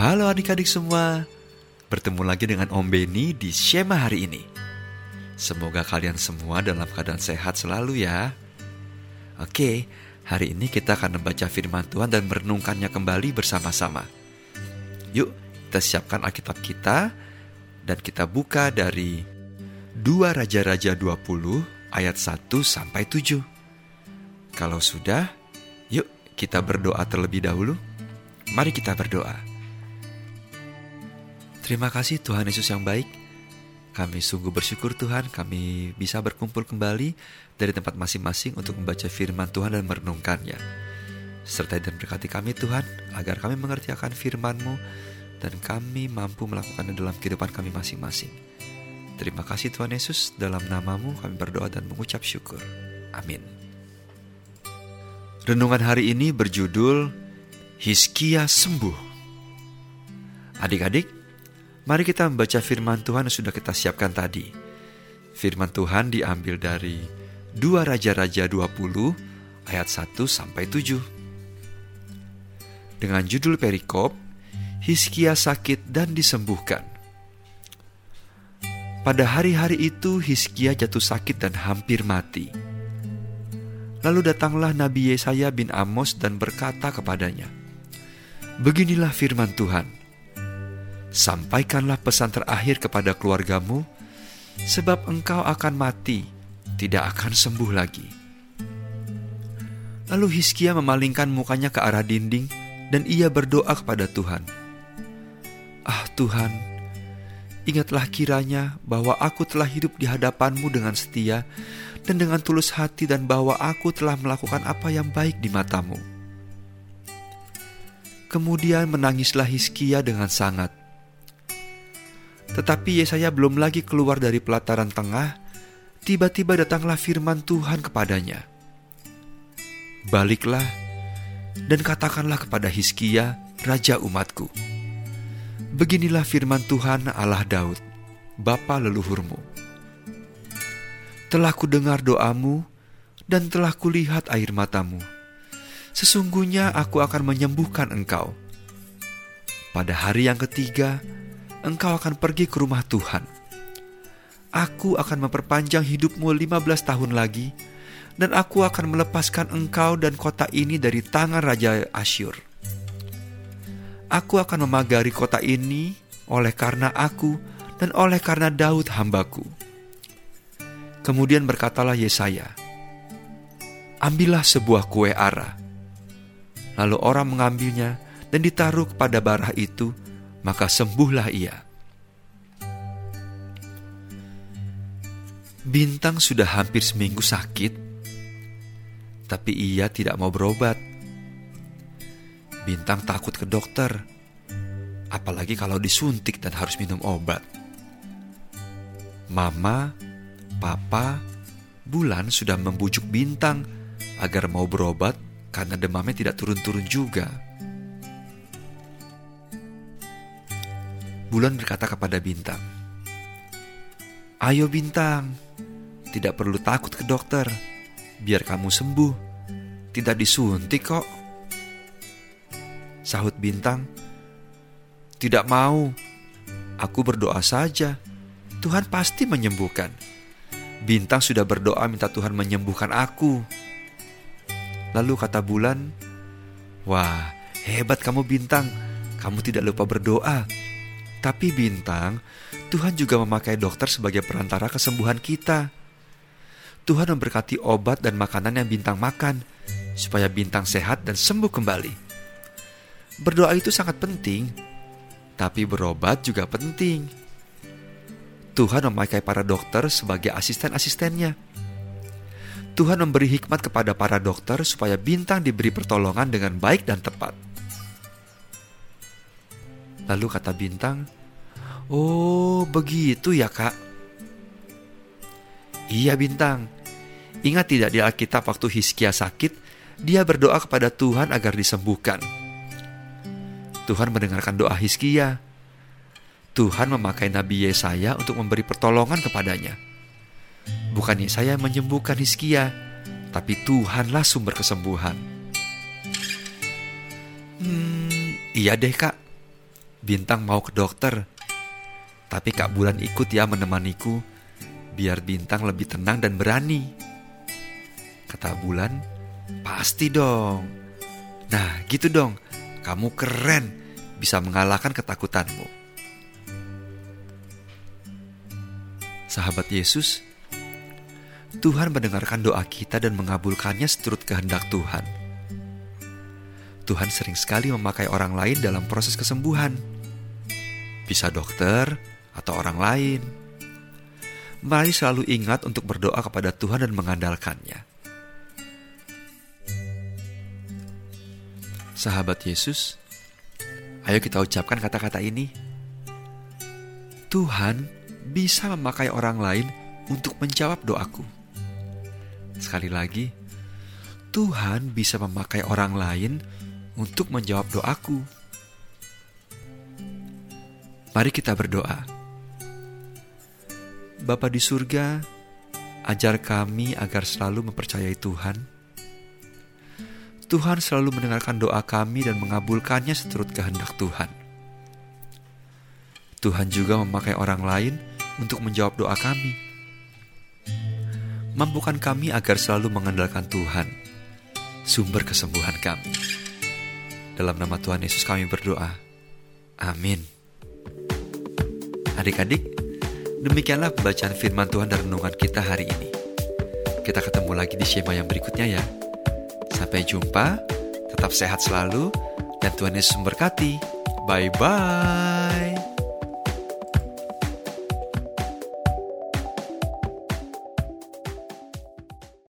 Halo adik-adik semua, bertemu lagi dengan Om Beni di Shema hari ini. Semoga kalian semua dalam keadaan sehat selalu ya. Oke, hari ini kita akan membaca firman Tuhan dan merenungkannya kembali bersama-sama. Yuk, kita siapkan Alkitab kita dan kita buka dari 2 Raja-Raja 20 ayat 1 sampai 7. Kalau sudah, yuk kita berdoa terlebih dahulu. Mari kita berdoa. Terima kasih Tuhan Yesus yang baik. Kami sungguh bersyukur Tuhan kami bisa berkumpul kembali dari tempat masing-masing untuk membaca firman Tuhan dan merenungkannya. Sertai dan berkati kami Tuhan agar kami mengerti akan firman-Mu dan kami mampu melakukannya dalam kehidupan kami masing-masing. Terima kasih Tuhan Yesus, dalam namamu kami berdoa dan mengucap syukur. Amin. Renungan hari ini berjudul Hiskia sembuh. Adik-adik, mari kita membaca firman Tuhan yang sudah kita siapkan tadi. Firman Tuhan diambil dari 2 Raja-Raja 20 ayat 1 sampai 7. Dengan judul perikop, Hiskia sakit dan disembuhkan. Pada hari-hari itu Hiskia jatuh sakit dan hampir mati. Lalu datanglah Nabi Yesaya bin Amos dan berkata kepadanya, Beginilah firman Tuhan, Sampaikanlah pesan terakhir kepada keluargamu, sebab engkau akan mati, tidak akan sembuh lagi. Lalu Hiskia memalingkan mukanya ke arah dinding, dan ia berdoa kepada Tuhan. Ah Tuhan, ingatlah kiranya bahwa aku telah hidup di hadapanmu dengan setia dan dengan tulus hati dan bahwa aku telah melakukan apa yang baik di matamu. Kemudian menangislah Hiskia dengan sangat. Tetapi Yesaya belum lagi keluar dari pelataran tengah, tiba-tiba datanglah firman Tuhan kepadanya. Baliklah dan katakanlah kepada Hiskia, raja umatku. Beginilah firman Tuhan Allah Daud, bapa leluhurmu. Telah kudengar doamu dan telah kulihat air matamu sesungguhnya aku akan menyembuhkan engkau. Pada hari yang ketiga, engkau akan pergi ke rumah Tuhan. Aku akan memperpanjang hidupmu 15 tahun lagi, dan aku akan melepaskan engkau dan kota ini dari tangan Raja Asyur. Aku akan memagari kota ini oleh karena aku dan oleh karena Daud hambaku. Kemudian berkatalah Yesaya, Ambillah sebuah kue ara, Lalu orang mengambilnya dan ditaruh kepada barah itu, maka sembuhlah ia. Bintang sudah hampir seminggu sakit, tapi ia tidak mau berobat. Bintang takut ke dokter, apalagi kalau disuntik dan harus minum obat. Mama, papa, bulan sudah membujuk Bintang agar mau berobat karena demamnya tidak turun-turun juga. Bulan berkata kepada Bintang, "Ayo Bintang, tidak perlu takut ke dokter, biar kamu sembuh. Tidak disuntik kok." Sahut Bintang, "Tidak mau. Aku berdoa saja. Tuhan pasti menyembuhkan." Bintang sudah berdoa minta Tuhan menyembuhkan aku. Lalu kata bulan, Wah, hebat kamu bintang, kamu tidak lupa berdoa. Tapi bintang, Tuhan juga memakai dokter sebagai perantara kesembuhan kita. Tuhan memberkati obat dan makanan yang bintang makan, supaya bintang sehat dan sembuh kembali. Berdoa itu sangat penting, tapi berobat juga penting. Tuhan memakai para dokter sebagai asisten-asistennya Tuhan memberi hikmat kepada para dokter supaya bintang diberi pertolongan dengan baik dan tepat. Lalu kata bintang, "Oh, begitu ya, Kak." Iya, bintang. Ingat tidak di Alkitab waktu Hiskia sakit, dia berdoa kepada Tuhan agar disembuhkan. Tuhan mendengarkan doa Hiskia. Tuhan memakai Nabi Yesaya untuk memberi pertolongan kepadanya. Bukannya saya menyembuhkan Hizkia, tapi Tuhanlah sumber kesembuhan. Hmm, iya deh kak. Bintang mau ke dokter, tapi Kak Bulan ikut ya menemaniku, biar Bintang lebih tenang dan berani. Kata Bulan, pasti dong. Nah, gitu dong. Kamu keren, bisa mengalahkan ketakutanmu. Sahabat Yesus, Tuhan mendengarkan doa kita dan mengabulkannya seturut kehendak Tuhan. Tuhan sering sekali memakai orang lain dalam proses kesembuhan. Bisa dokter atau orang lain. Mari selalu ingat untuk berdoa kepada Tuhan dan mengandalkannya. Sahabat Yesus, ayo kita ucapkan kata-kata ini. Tuhan bisa memakai orang lain untuk menjawab doaku. Sekali lagi, Tuhan bisa memakai orang lain untuk menjawab doaku. Mari kita berdoa. Bapa di surga, ajar kami agar selalu mempercayai Tuhan. Tuhan selalu mendengarkan doa kami dan mengabulkannya seturut kehendak Tuhan. Tuhan juga memakai orang lain untuk menjawab doa kami. Mampukan kami agar selalu mengandalkan Tuhan, sumber kesembuhan kami. Dalam nama Tuhan Yesus kami berdoa. Amin. Adik-adik, demikianlah pembacaan firman Tuhan dan renungan kita hari ini. Kita ketemu lagi di Shema yang berikutnya ya. Sampai jumpa, tetap sehat selalu, dan Tuhan Yesus memberkati. Bye-bye.